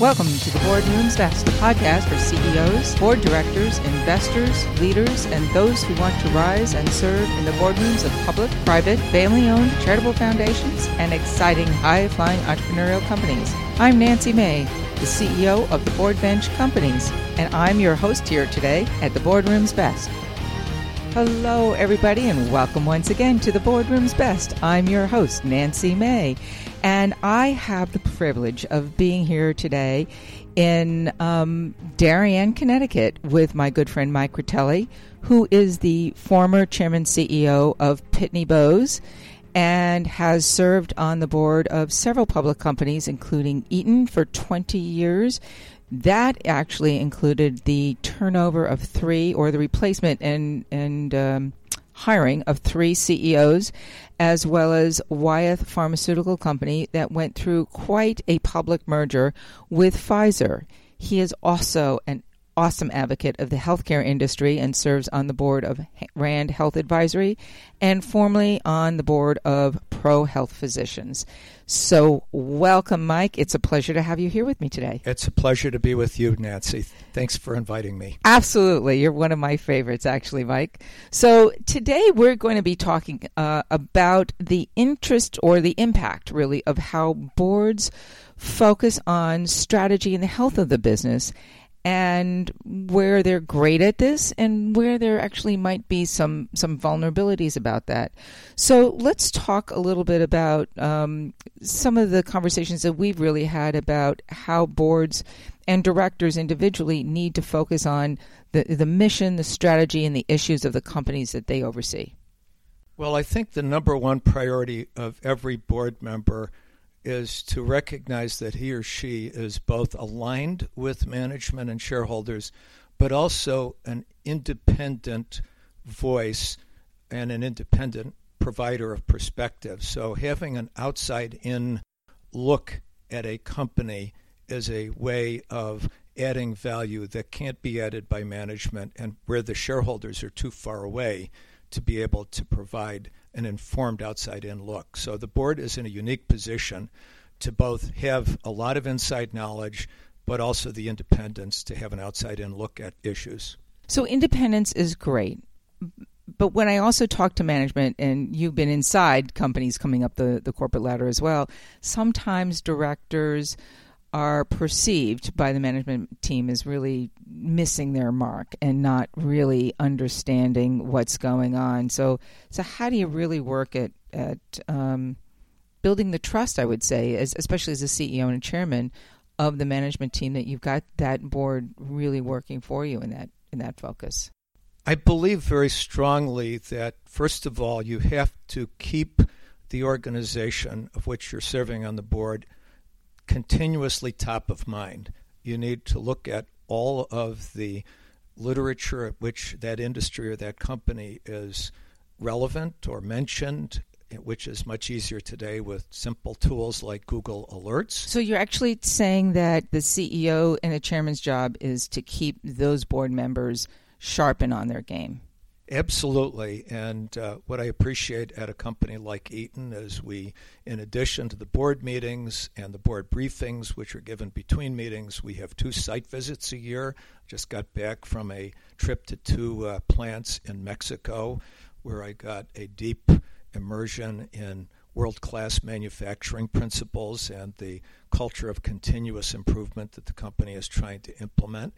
Welcome to the Boardroom's Best, a podcast for CEOs, board directors, investors, leaders, and those who want to rise and serve in the boardrooms of public, private, family owned, charitable foundations, and exciting high flying entrepreneurial companies. I'm Nancy May, the CEO of the Board Bench Companies, and I'm your host here today at the Boardroom's Best. Hello, everybody, and welcome once again to the Boardroom's Best. I'm your host, Nancy May, and I have the privilege of being here today in um, Darien, Connecticut, with my good friend Mike Critelli, who is the former chairman CEO of Pitney Bowes and has served on the board of several public companies, including Eaton for 20 years. That actually included the turnover of three, or the replacement and and um, hiring of three CEOs, as well as Wyeth Pharmaceutical Company that went through quite a public merger with Pfizer. He is also an awesome advocate of the healthcare industry and serves on the board of Rand Health Advisory and formerly on the board of Pro Health Physicians. So, welcome, Mike. It's a pleasure to have you here with me today. It's a pleasure to be with you, Nancy. Thanks for inviting me. Absolutely. You're one of my favorites, actually, Mike. So, today we're going to be talking uh, about the interest or the impact, really, of how boards focus on strategy and the health of the business and where they're great at this and where there actually might be some some vulnerabilities about that. So let's talk a little bit about um, some of the conversations that we've really had about how boards and directors individually need to focus on the the mission, the strategy, and the issues of the companies that they oversee. Well, I think the number one priority of every board member is to recognize that he or she is both aligned with management and shareholders, but also an independent voice and an independent provider of perspective. So having an outside in look at a company is a way of adding value that can't be added by management and where the shareholders are too far away to be able to provide an informed outside in look. So the board is in a unique position to both have a lot of inside knowledge, but also the independence to have an outside in look at issues. So independence is great. But when I also talk to management, and you've been inside companies coming up the, the corporate ladder as well, sometimes directors are perceived by the management team as really missing their mark and not really understanding what's going on. So, so how do you really work at at um, building the trust? I would say, as, especially as a CEO and a chairman of the management team, that you've got that board really working for you in that in that focus. I believe very strongly that first of all, you have to keep the organization of which you're serving on the board continuously top of mind. You need to look at all of the literature at which that industry or that company is relevant or mentioned, which is much easier today with simple tools like Google Alerts. So you're actually saying that the CEO and the chairman's job is to keep those board members sharpen on their game. Absolutely. And uh, what I appreciate at a company like Eaton is we, in addition to the board meetings and the board briefings, which are given between meetings, we have two site visits a year. Just got back from a trip to two uh, plants in Mexico where I got a deep immersion in world class manufacturing principles and the culture of continuous improvement that the company is trying to implement.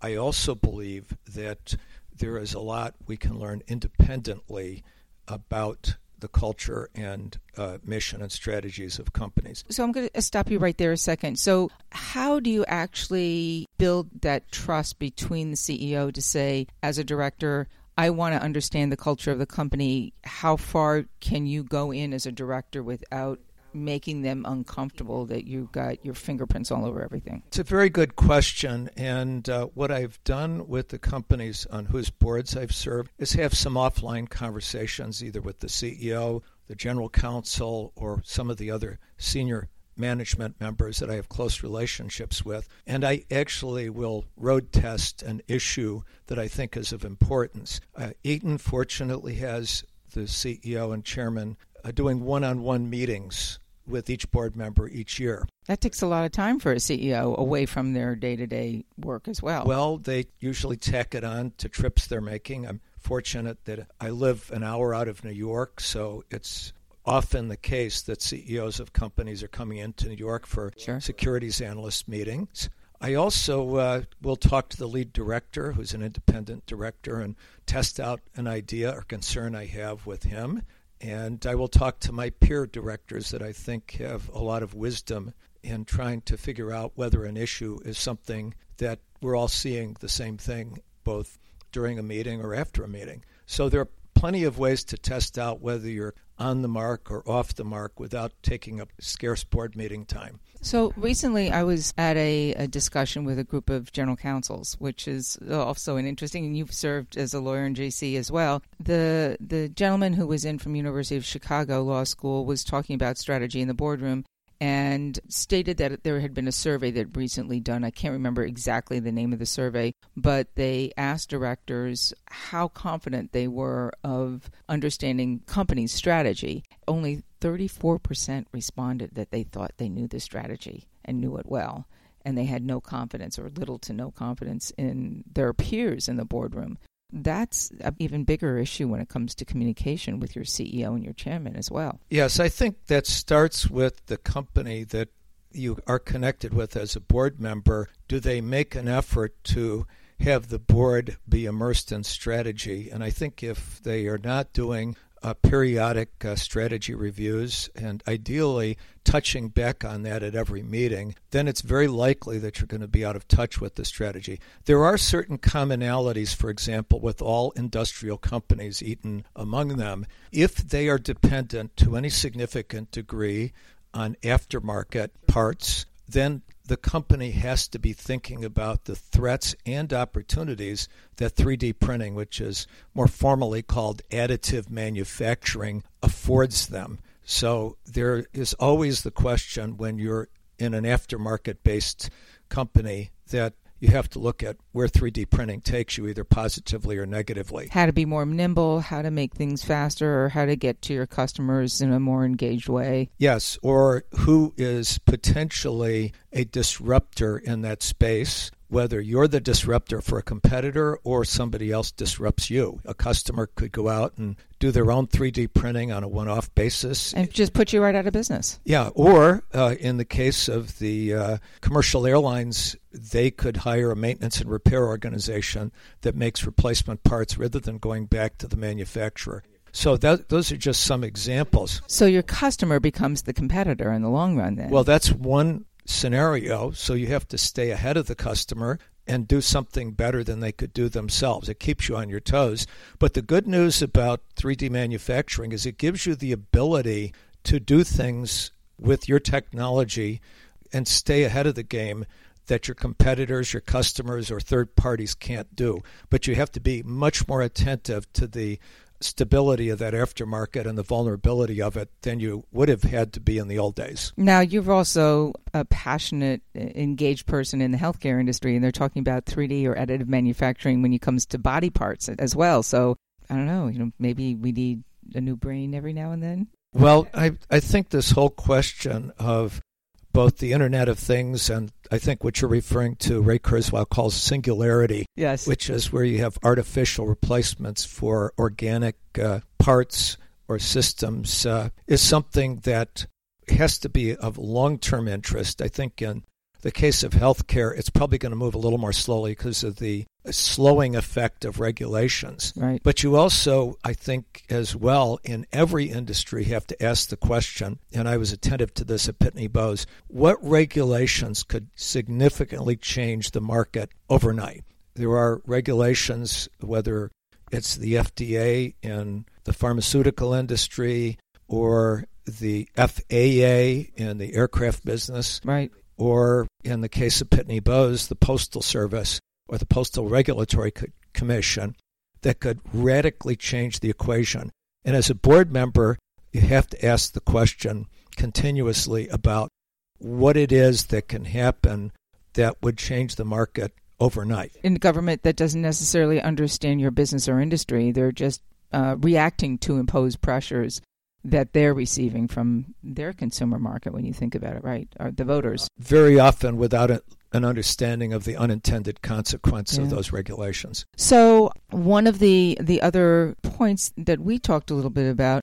I also believe that there is a lot we can learn independently about the culture and uh, mission and strategies of companies. So I'm going to stop you right there a second. So, how do you actually build that trust between the CEO to say, as a director, I want to understand the culture of the company? How far can you go in as a director without making them uncomfortable that you've got your fingerprints all over everything? It's a very good question. And uh, what I've done with the companies on whose boards I've served is have some offline conversations, either with the CEO, the general counsel, or some of the other senior management members that I have close relationships with. And I actually will road test an issue that I think is of importance. Uh, Eaton fortunately has the CEO and chairman uh, doing one on one meetings with each board member each year. That takes a lot of time for a CEO away from their day to day work as well. Well, they usually tack it on to trips they're making. I'm fortunate that I live an hour out of New York, so it's often the case that CEOs of companies are coming into New York for sure. securities analyst meetings. I also uh, will talk to the lead director, who's an independent director, and test out an idea or concern I have with him. And I will talk to my peer directors that I think have a lot of wisdom in trying to figure out whether an issue is something that we're all seeing the same thing, both during a meeting or after a meeting. So there are plenty of ways to test out whether you're on the mark or off the mark without taking up scarce board meeting time. So recently, I was at a, a, discussion with a group of general counsels, which is uh, also an interesting. And you've served as a lawyer in JC as well. The the gentleman who was in from University of Chicago Law School was talking about strategy in the boardroom, and stated that there had been a survey that recently done. I can't remember exactly the name of the survey, but they asked directors how confident they were of understanding companies' strategy. Only 34% responded that they thought they knew the strategy and knew it well. And they had no confidence or little to no confidence in their peers in the boardroom that's an even bigger issue when it comes to communication with your CEO and your chairman as well. Yes, I think that starts with the company that you are connected with as a board member. Do they make an effort to have the board be immersed in strategy? And I think if they are not doing uh, periodic uh, strategy reviews and ideally touching back on that at every meeting, then it's very likely that you're going to be out of touch with the strategy. There are certain commonalities, for example, with all industrial companies, Eaton among them. If they are dependent to any significant degree on aftermarket parts, then the company has to be thinking about the threats and opportunities that 3D printing, which is more formally called additive manufacturing, affords them. So there is always the question when you're in an aftermarket based company that you have to look at where 3D printing takes you, either positively or negatively. How to be more nimble, how to make things faster, or how to get to your customers in a more engaged way. Yes, or who is potentially a disruptor in that space whether you're the disruptor for a competitor or somebody else disrupts you. A customer could go out and do their own 3D printing on a one off basis. And just put you right out of business. Yeah, or uh, in the case of the uh, commercial airlines, they could hire a maintenance and repair organization that makes replacement parts rather than going back to the manufacturer. So that, those are just some examples. So your customer becomes the competitor in the long run then. Well, that's one scenario. So you have to stay ahead of the customer and do something better than they could do themselves. It keeps you on your toes. But the good news about 3D manufacturing is it gives you the ability to do things with your technology and stay ahead of the game that your competitors, your customers, or third parties can't do. But you have to be much more attentive to the stability of that aftermarket and the vulnerability of it than you would have had to be in the old days. Now, you're also a passionate, engaged person in the healthcare industry, and they're talking about 3D or additive manufacturing when it comes to body parts as well. So, I don't know, you know, maybe we need a new brain every now and then. Well, I I think this whole question of both the Internet of Things and I think what you're referring to, Ray Kurzweil calls singularity. Yes. Which is where you have artificial replacements for organic uh, parts or systems, uh, is something that has to be of long term interest. I think in the case of healthcare, it's probably going to move a little more slowly because of the slowing effect of regulations. Right. But you also, I think, as well, in every industry, have to ask the question, and I was attentive to this at Pitney Bowes what regulations could significantly change the market overnight? There are regulations, whether it's the FDA in the pharmaceutical industry or the FAA in the aircraft business. Right or in the case of Pitney Bowes, the Postal Service or the Postal Regulatory Commission that could radically change the equation. And as a board member, you have to ask the question continuously about what it is that can happen that would change the market overnight. In government that doesn't necessarily understand your business or industry, they're just uh, reacting to imposed pressures that they're receiving from their consumer market when you think about it, right? Or the voters. Very often without a, an understanding of the unintended consequence Yeah. of those regulations. So one of the the other points that we talked a little bit about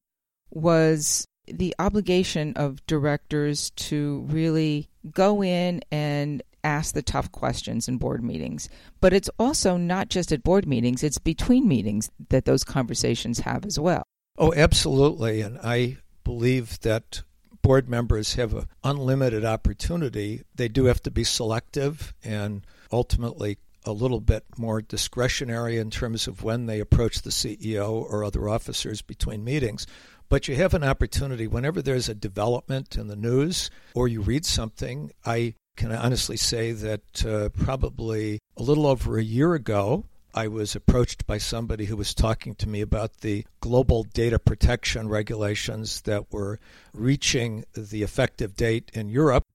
was the obligation of directors to really go in and ask the tough questions in board meetings. But it's also not just at board meetings, it's between meetings that those conversations have as well. Oh, absolutely. And I believe that board members have an unlimited opportunity. They do have to be selective and ultimately a little bit more discretionary in terms of when they approach the CEO or other officers between meetings. But you have an opportunity whenever there's a development in the news or you read something. I can honestly say that uh, probably a little over a year ago, I was approached by somebody who was talking to me about the global data protection regulations that were reaching the effective date in Europe.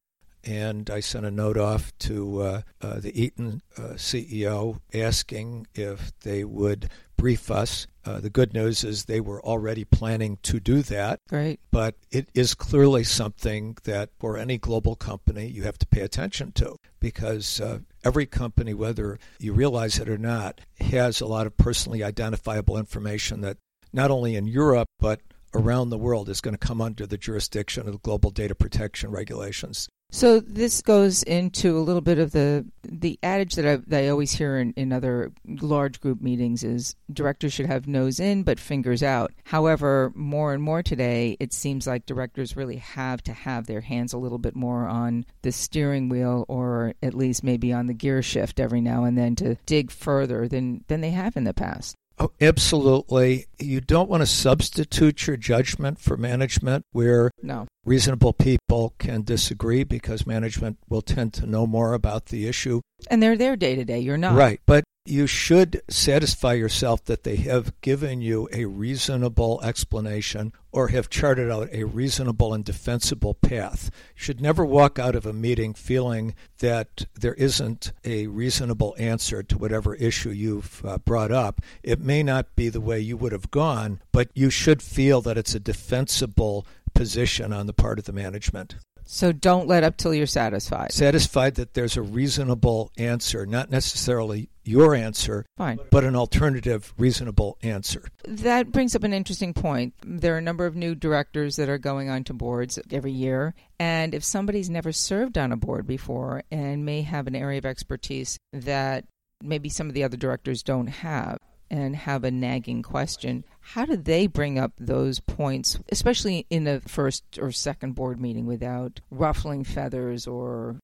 And I sent a note off to uh, uh, the Eaton uh, CEO asking if they would brief us. Uh, the good news is they were already planning to do that, Right? but it is clearly something that for any global company you have to pay attention to because uh, every company, whether you realize it or not, has a lot of personally identifiable information that not only in Europe but around the world is going to come under the jurisdiction of the global data protection regulations. So this goes into a little bit of the the adage that I, that I always hear in, in other large group meetings is directors should have nose in but fingers out. However, more and more today, it seems like directors really have to have their hands a little bit more on the steering wheel, or at least maybe on the gear shift every now and then to dig further than than they have in the past. Oh, absolutely. You don't want to substitute your judgment for management where No, reasonable people can disagree because management will tend to know more about the issue. and they're there day to day. You're not Right. But you should satisfy yourself that they have given you a reasonable explanation or have charted out a reasonable and defensible path. You should never walk out of a meeting feeling that there isn't a reasonable answer to whatever issue you've uh, brought up. It may not be the way you would have gone, but you should feel that it's a defensible position on the part of the management. So don't let up till you're satisfied. Satisfied that there's a reasonable answer, not necessarily your answer, Fine. but an alternative reasonable answer. That brings up an interesting point. There are a number of new directors that are going onto boards every year. And if somebody's never served on a board before and may have an area of expertise that maybe some of the other directors don't have and have a nagging question, how do they bring up those points, especially in the first or second board meeting, without ruffling feathers or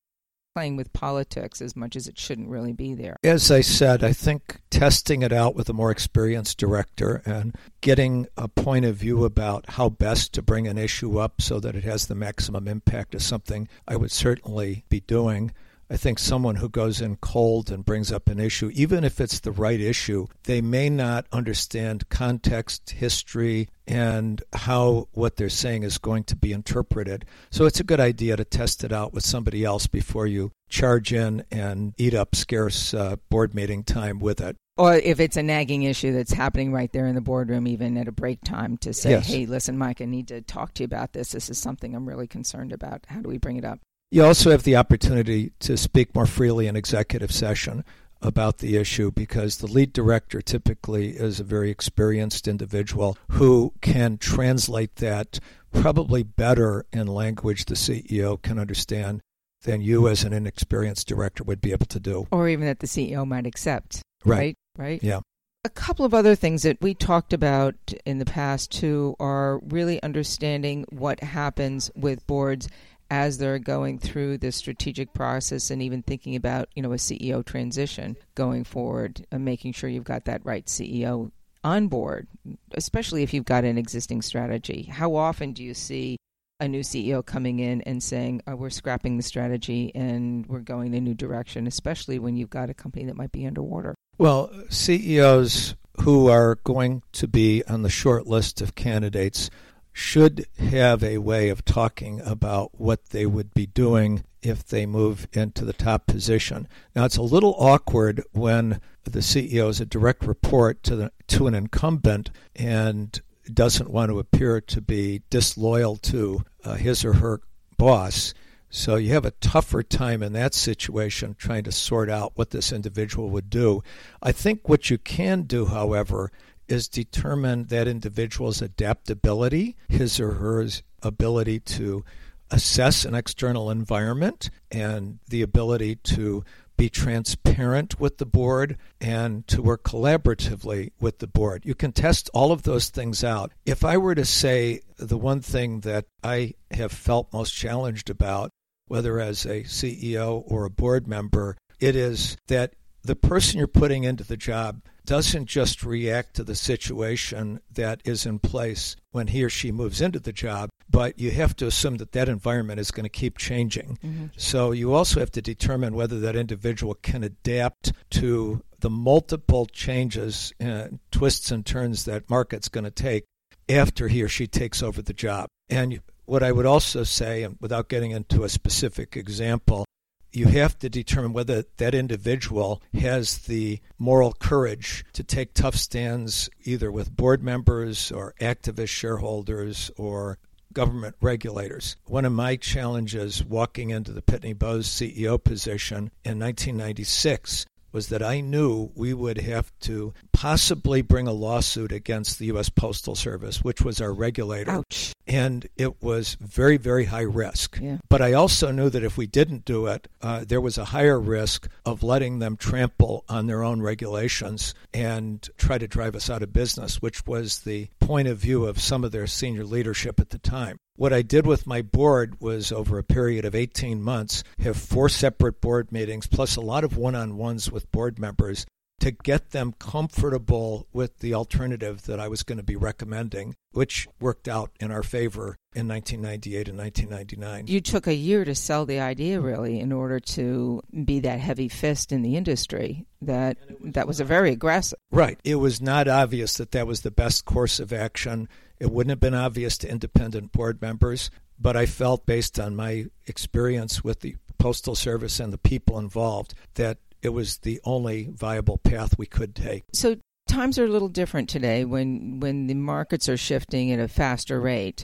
playing with politics as much as it shouldn't really be there? As I said, I think testing it out with a more experienced director and getting a point of view about how best to bring an issue up so that it has the maximum impact is something I would certainly be doing. I think someone who goes in cold and brings up an issue, even if it's the right issue, they may not understand context, history, and how what they're saying is going to be interpreted. So it's a good idea to test it out with somebody else before you charge in and eat up scarce uh, board meeting time with it. Or if it's a nagging issue that's happening right there in the boardroom, even at a break time, to say, Yes. hey, listen, Mike, I need to talk to you about this. This is something I'm really concerned about. How do we bring it up? You also have the opportunity to speak more freely in executive session about the issue because the lead director typically is a very experienced individual who can translate that probably better in language the CEO can understand than you as an inexperienced director would be able to do. Or even that the CEO might accept. Right. Right. Right. Yeah. A couple of other things that we talked about in the past, too, are really understanding what happens with boards as they're going through the strategic process and even thinking about, you know, a CEO transition going forward and making sure you've got that right CEO on board, especially if you've got an existing strategy. How often do you see a new CEO coming in and saying, oh, we're scrapping the strategy and we're going a new direction, especially when you've got a company that might be underwater? Well, CEOs who are going to be on the short list of candidates should have a way of talking about what they would be doing if they move into the top position. Now, it's a little awkward when the CEO is a direct report to the to an incumbent and doesn't want to appear to be disloyal to uh, his or her boss. So you have a tougher time in that situation trying to sort out what this individual would do. I think what you can do, however, is determine that individual's adaptability, his or her ability to assess an external environment, and the ability to be transparent with the board and to work collaboratively with the board. You can test all of those things out. If I were to say the one thing that I have felt most challenged about, whether as a CEO or a board member, it is that the person you're putting into the job doesn't just react to the situation that is in place when he or she moves into the job, but you have to assume that that environment is going to keep changing. Mm-hmm. So you also have to determine whether that individual can adapt to the multiple changes, and twists and turns that market's going to take after he or she takes over the job. And what I would also say, and without getting into a specific example, you have to determine whether that individual has the moral courage to take tough stands either with board members or activist shareholders or government regulators. One of my challenges walking into the Pitney Bowes CEO position in 1996 was that I knew we would have to possibly bring a lawsuit against the U.S. Postal Service, which was our regulator. Ouch. And it was very, very high risk. Yeah. But I also knew that if we didn't do it, uh, there was a higher risk of letting them trample on their own regulations and try to drive us out of business, which was the point of view of some of their senior leadership at the time. What I did with my board was over a period of 18 months, have four separate board meetings plus a lot of one on ones with board members to get them comfortable with the alternative that I was going to be recommending, which worked out in our favor in 1998 and 1999. You took a year to sell the idea, really, in order to be that heavy fist in the industry. That was that was a very aggressive. Right. It was not obvious that that was the best course of action. It wouldn't have been obvious to independent board members, but I felt, based on my experience with the Postal Service and the people involved, that it was the only viable path we could take. So times are a little different today when when the markets are shifting at a faster rate.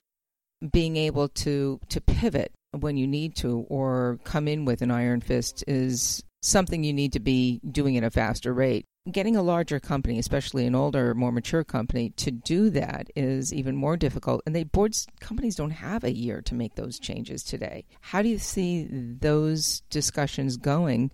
Being able to to pivot when you need to or come in with an iron fist is something you need to be doing at a faster rate getting a larger company, especially an older, more mature company, to do that is even more difficult. And they boards companies don't have a year to make those changes today. How do you see those discussions going?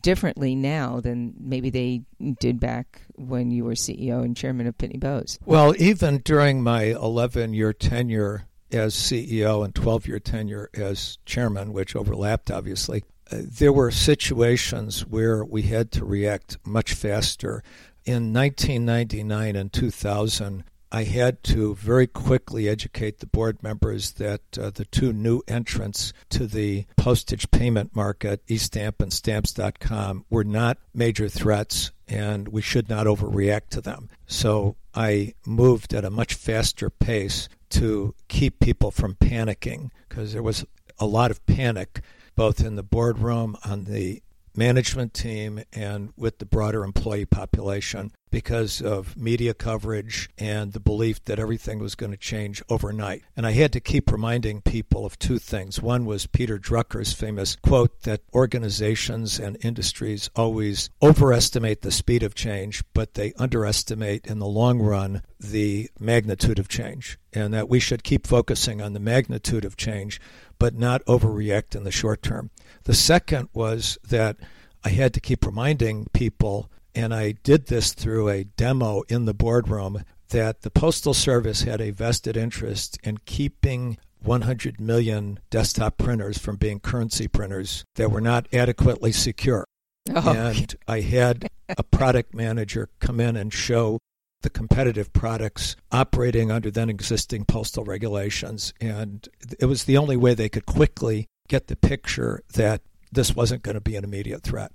Differently now than maybe they did back when you were CEO and chairman of Pitney Bowes? Well, even during my 11 year tenure as CEO and 12 year tenure as chairman, which overlapped obviously, uh, there were situations where we had to react much faster. In 1999 and 2000, I had to very quickly educate the board members that uh, the two new entrants to the postage payment market, eStamp and Stamps.com, were not major threats and we should not overreact to them. So I moved at a much faster pace to keep people from panicking because there was a lot of panic both in the boardroom, on the management team, and with the broader employee population because of media coverage and the belief that everything was going to change overnight. And I had to keep reminding people of two things. One was Peter Drucker's famous quote that organizations and industries always overestimate the speed of change, but they underestimate in the long run the magnitude of change, and that we should keep focusing on the magnitude of change but not overreact in the short term. The second was that I had to keep reminding people, and I did this through a demo in the boardroom, that the Postal Service had a vested interest in keeping 100 million desktop printers from being currency printers that were not adequately secure. Oh. And I had a product manager come in and show the competitive products operating under then existing postal regulations. And it was the only way they could quickly get the picture that this wasn't going to be an immediate threat.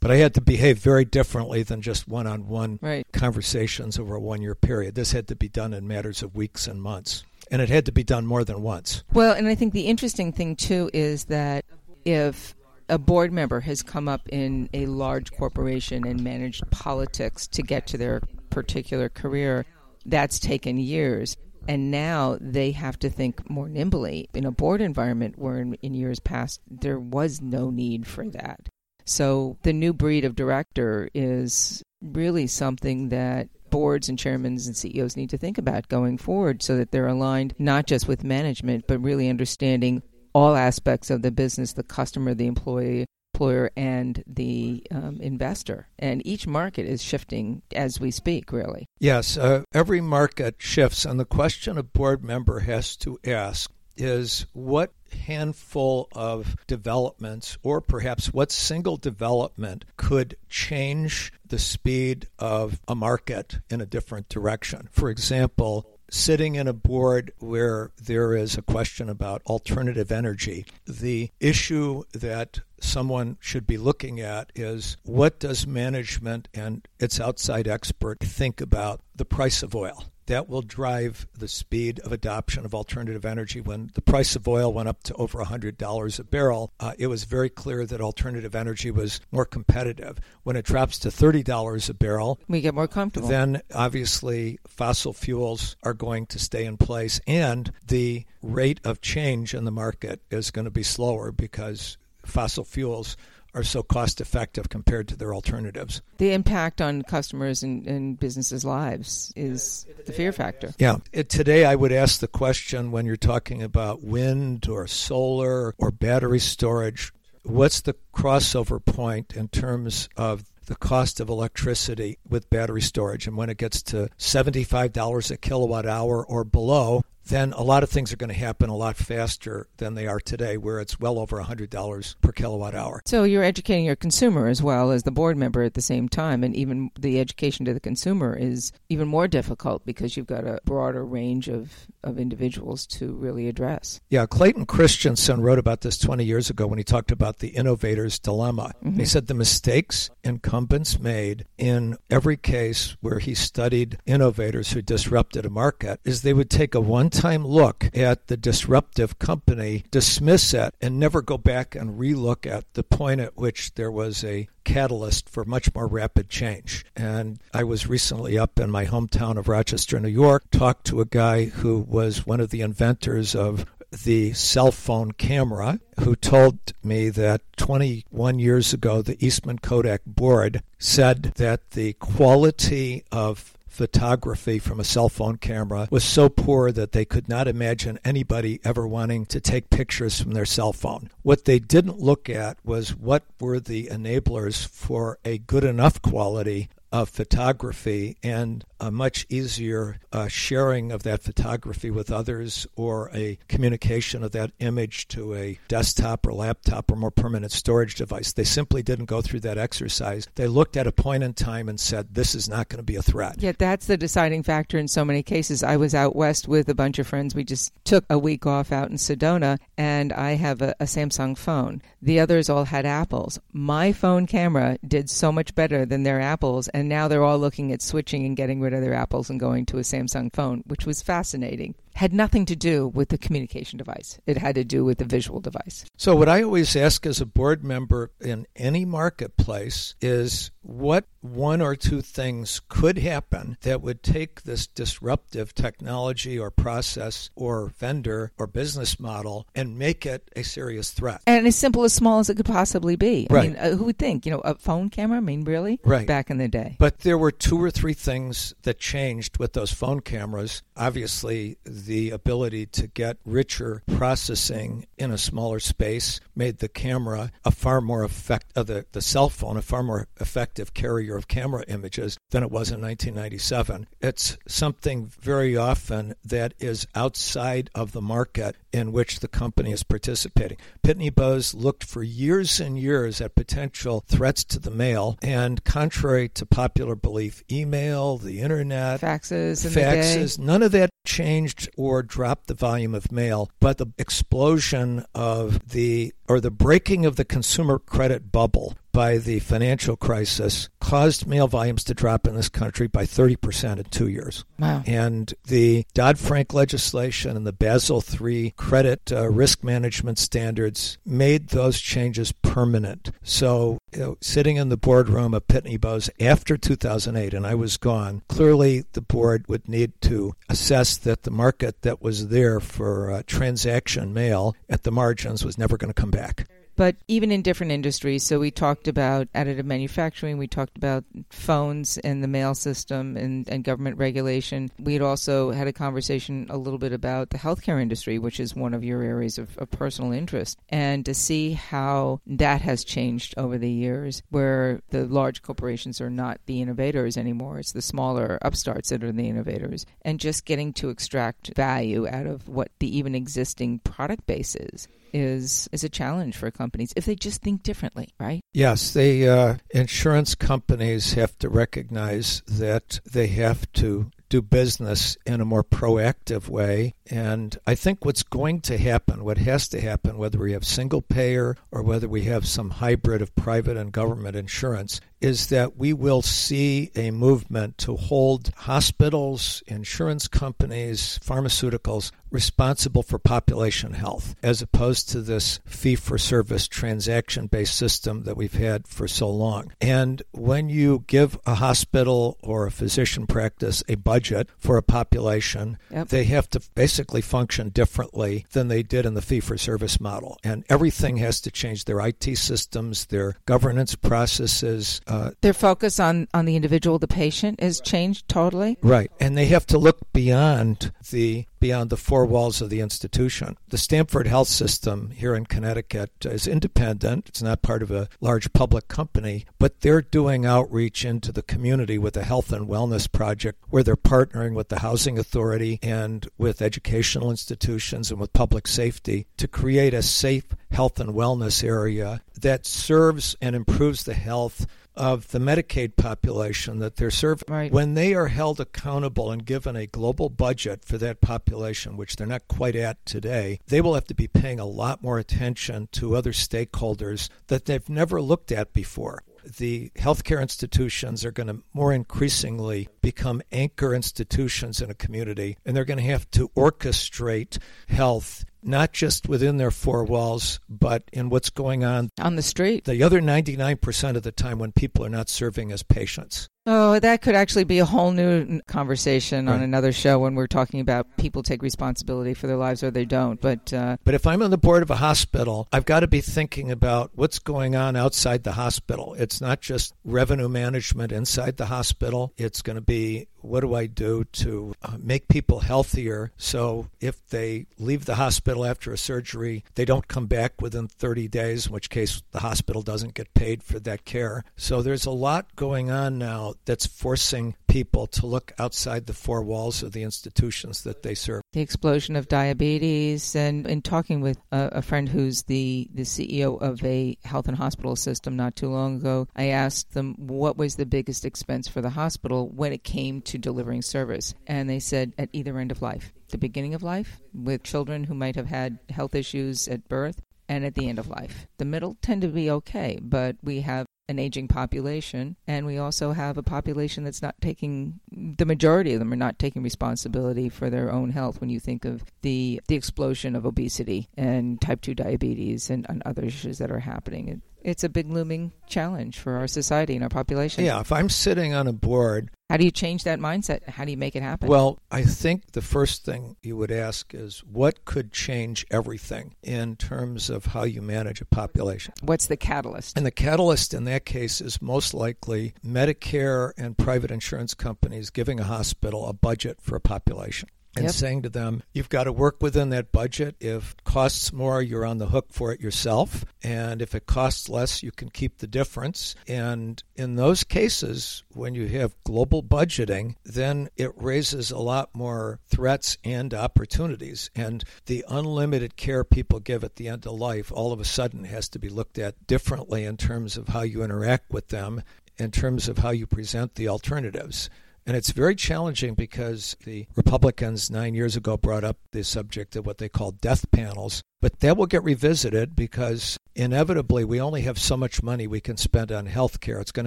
But I had to behave very differently than just one on one conversations over a one year period. This had to be done in matters of weeks and months. And it had to be done more than once. Well, and I think the interesting thing, too, is that if a board member has come up in a large corporation and managed politics to get to their particular career, That's taken years. And now they have to think more nimbly in a board environment where in, in years past there was no need for that. So the new breed of director is really something that boards and chairmen and CEOs need to think about going forward so that they're aligned not just with management, but really understanding all aspects of the business the customer, the employee, employer, and the um, investor. And each market is shifting as we speak, really. Yes, uh, every market shifts, and the question a board member has to ask is what handful of developments, or perhaps what single development could change the speed of a market in a different direction? For example, sitting in a board where there is a question about alternative energy, the issue that someone should be looking at is what does management and its outside expert think about the price of oil? that will drive the speed of adoption of alternative energy. When the price of oil went up to over $100 a barrel, uh, it was very clear that alternative energy was more competitive. When it drops to $30 a barrel, we get more comfortable. Then obviously fossil fuels are going to stay in place and the rate of change in the market is going to be slower because fossil fuels are so cost effective compared to their alternatives. The impact on customers and, and businesses' lives is the fear factor. Yeah. It, today, I would ask the question when you're talking about wind or solar or battery storage what's the crossover point in terms of the cost of electricity with battery storage. And when it gets to $75 a kilowatt hour or below, then a lot of things are going to happen a lot faster than they are today, where it's well over $100 per kilowatt hour. So you're educating your consumer as well as the board member at the same time. And even the education to the consumer is even more difficult because you've got a broader range of, of individuals to really address. Yeah, Clayton Christensen wrote about this 20 years ago when he talked about the innovator's dilemma. Mm-hmm. He said the mistakes incumbents made in every case where he studied innovators who disrupted a market is they would take a one time look at the disruptive company, dismiss it, and never go back and relook at the point at which there was a catalyst for much more rapid change. And I was recently up in my hometown of Rochester, New York, talked to a guy who was one of the inventors of the cell phone camera, who told me that 21 years ago, the Eastman Kodak board said that the quality of photography from a cell phone camera was so poor that they could not imagine anybody ever wanting to take pictures from their cell phone. What they didn't look at was what were the enablers for a good enough quality of photography and a much easier uh, sharing of that photography with others or a communication of that image to a desktop or laptop or more permanent storage device. They simply didn't go through that exercise. They looked at a point in time and said, this is not going to be a threat. Yet that's the deciding factor in so many cases. I was out west with a bunch of friends. We just took a week off out in Sedona, and I have a, a Samsung phone. The others all had Apples. My phone camera did so much better than their Apples, and now they're all looking at switching and getting rid of their Apples and going to a Samsung phone, which was fascinating had nothing to do with the communication device. It had to do with the visual device. So, what I always ask as a board member in any marketplace is what one or two things could happen that would take this disruptive technology or process or vendor or business model and make it a serious threat. And as simple as small as it could possibly be. Right. Mean, uh, who would think? You know, a phone camera? I mean, really? Right. Back in the day. But there were two or three things that changed with those phone cameras. Obviously, the ability to get richer processing in a smaller space made the camera a far more effect uh, the, the cell phone a far more effective carrier of camera images than it was in 1997 it's something very often that is outside of the market in which the company is participating. Pitney bowes looked for years and years at potential threats to the mail and contrary to popular belief email the internet faxes faxes none of that changed or dropped the volume of mail, but the explosion of the or the breaking of the consumer credit bubble by the financial crisis caused mail volumes to drop in this country by 30% in two years. Wow. And the Dodd Frank legislation and the Basel III credit uh, risk management standards made those changes permanent. So, you know, sitting in the boardroom of Pitney Bowes after 2008, and I was gone, clearly the board would need to assess that the market that was there for uh, transaction mail at the margins was never going to come back but even in different industries. So we talked about additive manufacturing, we talked about phones and the mail system and, and government regulation. We had also had a conversation a little bit about the healthcare industry, which is one of your areas of, of personal interest, and to see how that has changed over the years, where the large corporations are not the innovators anymore. It's the smaller upstarts that are the innovators, and just getting to extract value out of what the even existing product base is is is a challenge for companies if they just think differently, right? Yes, the uh, insurance companies have to recognize that they have to do business in a more proactive way. And I think what's going to happen, what has to happen, whether we have single payer or whether we have some hybrid of private and government insurance, is that we will see a movement to hold hospitals, insurance companies, pharmaceuticals responsible for population health, as opposed to this fee for service transaction based system that we've had for so long. And when you give a hospital or a physician practice a budget for a population, yep. they have to basically function differently than they did in the fee for service model. And everything has to change their IT systems, their governance processes, uh, Their focus on, on the individual, the patient, has changed totally. Right, and they have to look beyond the beyond the four walls of the institution. The Stamford Health System here in Connecticut is independent. It's not part of a large public company, but they're doing outreach into the community with a health and wellness project where they're partnering with the housing authority and with educational institutions and with public safety to create a safe health and wellness area that serves and improves the health of the Medicaid population that they're serving. Right. When they are held accountable and given a global budget for that population, which they're not quite at today, they will have to be paying a lot more attention to other stakeholders that they've never looked at before the healthcare institutions are going to more increasingly become anchor institutions in a community, and they're going to have to orchestrate health not just within their four walls, but in what's going on on the street. The other 99% of the time when people are not serving as patients. Oh, that could actually be a whole new conversation right. on another show when we're talking about people take responsibility for their lives or they don't. But uh, but if I'm on the board of a hospital, I've got to be thinking about what's going on outside the hospital. It's not just revenue management inside the hospital. It's going to be what do I do to uh, make people healthier so if they leave the hospital after a surgery, they don't come back within 30 days, in which case the hospital doesn't get paid for that care. So there's a lot going on now that's forcing people to look outside the four walls of the institutions that they serve. The explosion of diabetes, and in talking with a, a friend who's the, the CEO of a health and hospital system not too long ago, I asked them what was the biggest expense for the hospital when it came to delivering service. And they said at either end of life the beginning of life, with children who might have had health issues at birth, and at the end of life. The middle tend to be okay, but we have an aging population, and we also have a population that's not taking the majority of them are not taking responsibility for their own health. When you think of the the explosion of obesity and type two diabetes and, and other issues that are happening, it's a big looming challenge for our society and our population. Yeah, if I'm sitting on a board. How do you change that mindset? How do you make it happen? Well, I think the first thing you would ask is what could change everything in terms of how you manage a population? What's the catalyst? And the catalyst in that case is most likely Medicare and private insurance companies giving a hospital a budget for a population and yep. saying to them, you've got to work within that budget. If it costs more, you're on the hook for it yourself. And if it costs less, you can keep the difference. And in those cases, when you have global budgeting, then it raises a lot more threats and opportunities. And the unlimited care people give at the end of life all of a sudden has to be looked at differently in terms of how you interact with them, in terms of how you present the alternatives And it's very challenging because the Republicans nine years ago brought up the subject of what they call death panels. But that will get revisited because inevitably we only have so much money we can spend on health care. It's going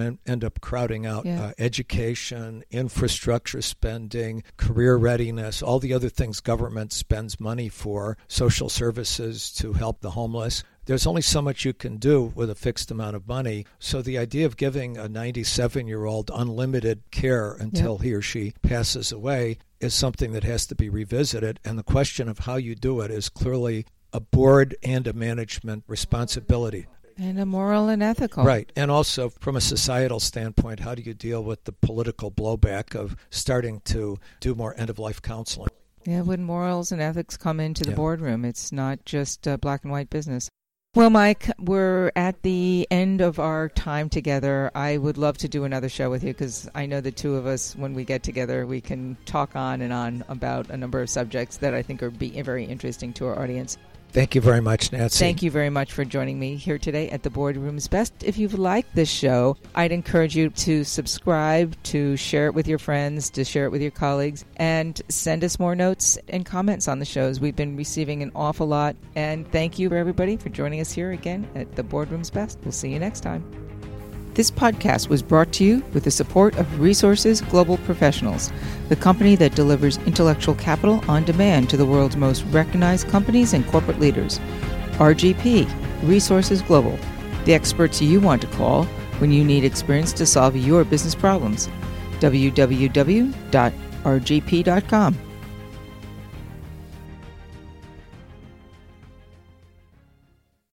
to end up crowding out yeah. uh, education, infrastructure spending, career readiness, all the other things government spends money for, social services to help the homeless there's only so much you can do with a fixed amount of money. So the idea of giving a 97 year old unlimited care until yep. he or she passes away is something that has to be revisited. And the question of how you do it is clearly a board and a management responsibility. And a moral and ethical. Right. And also, from a societal standpoint, how do you deal with the political blowback of starting to do more end of life counseling? Yeah, when morals and ethics come into the yeah. boardroom, it's not just black and white business. Well, Mike, we're at the end of our time together. I would love to do another show with you because I know the two of us, when we get together, we can talk on and on about a number of subjects that I think are be very interesting to our audience. Thank you very much, Nancy. Thank you very much for joining me here today at the Boardroom's Best. If you've liked this show, I'd encourage you to subscribe, to share it with your friends, to share it with your colleagues, and send us more notes and comments on the shows. We've been receiving an awful lot. And thank you, everybody, for joining us here again at the Boardroom's Best. We'll see you next time. This podcast was brought to you with the support of Resources Global Professionals, the company that delivers intellectual capital on demand to the world's most recognized companies and corporate leaders. RGP, Resources Global, the experts you want to call when you need experience to solve your business problems. www.rgp.com.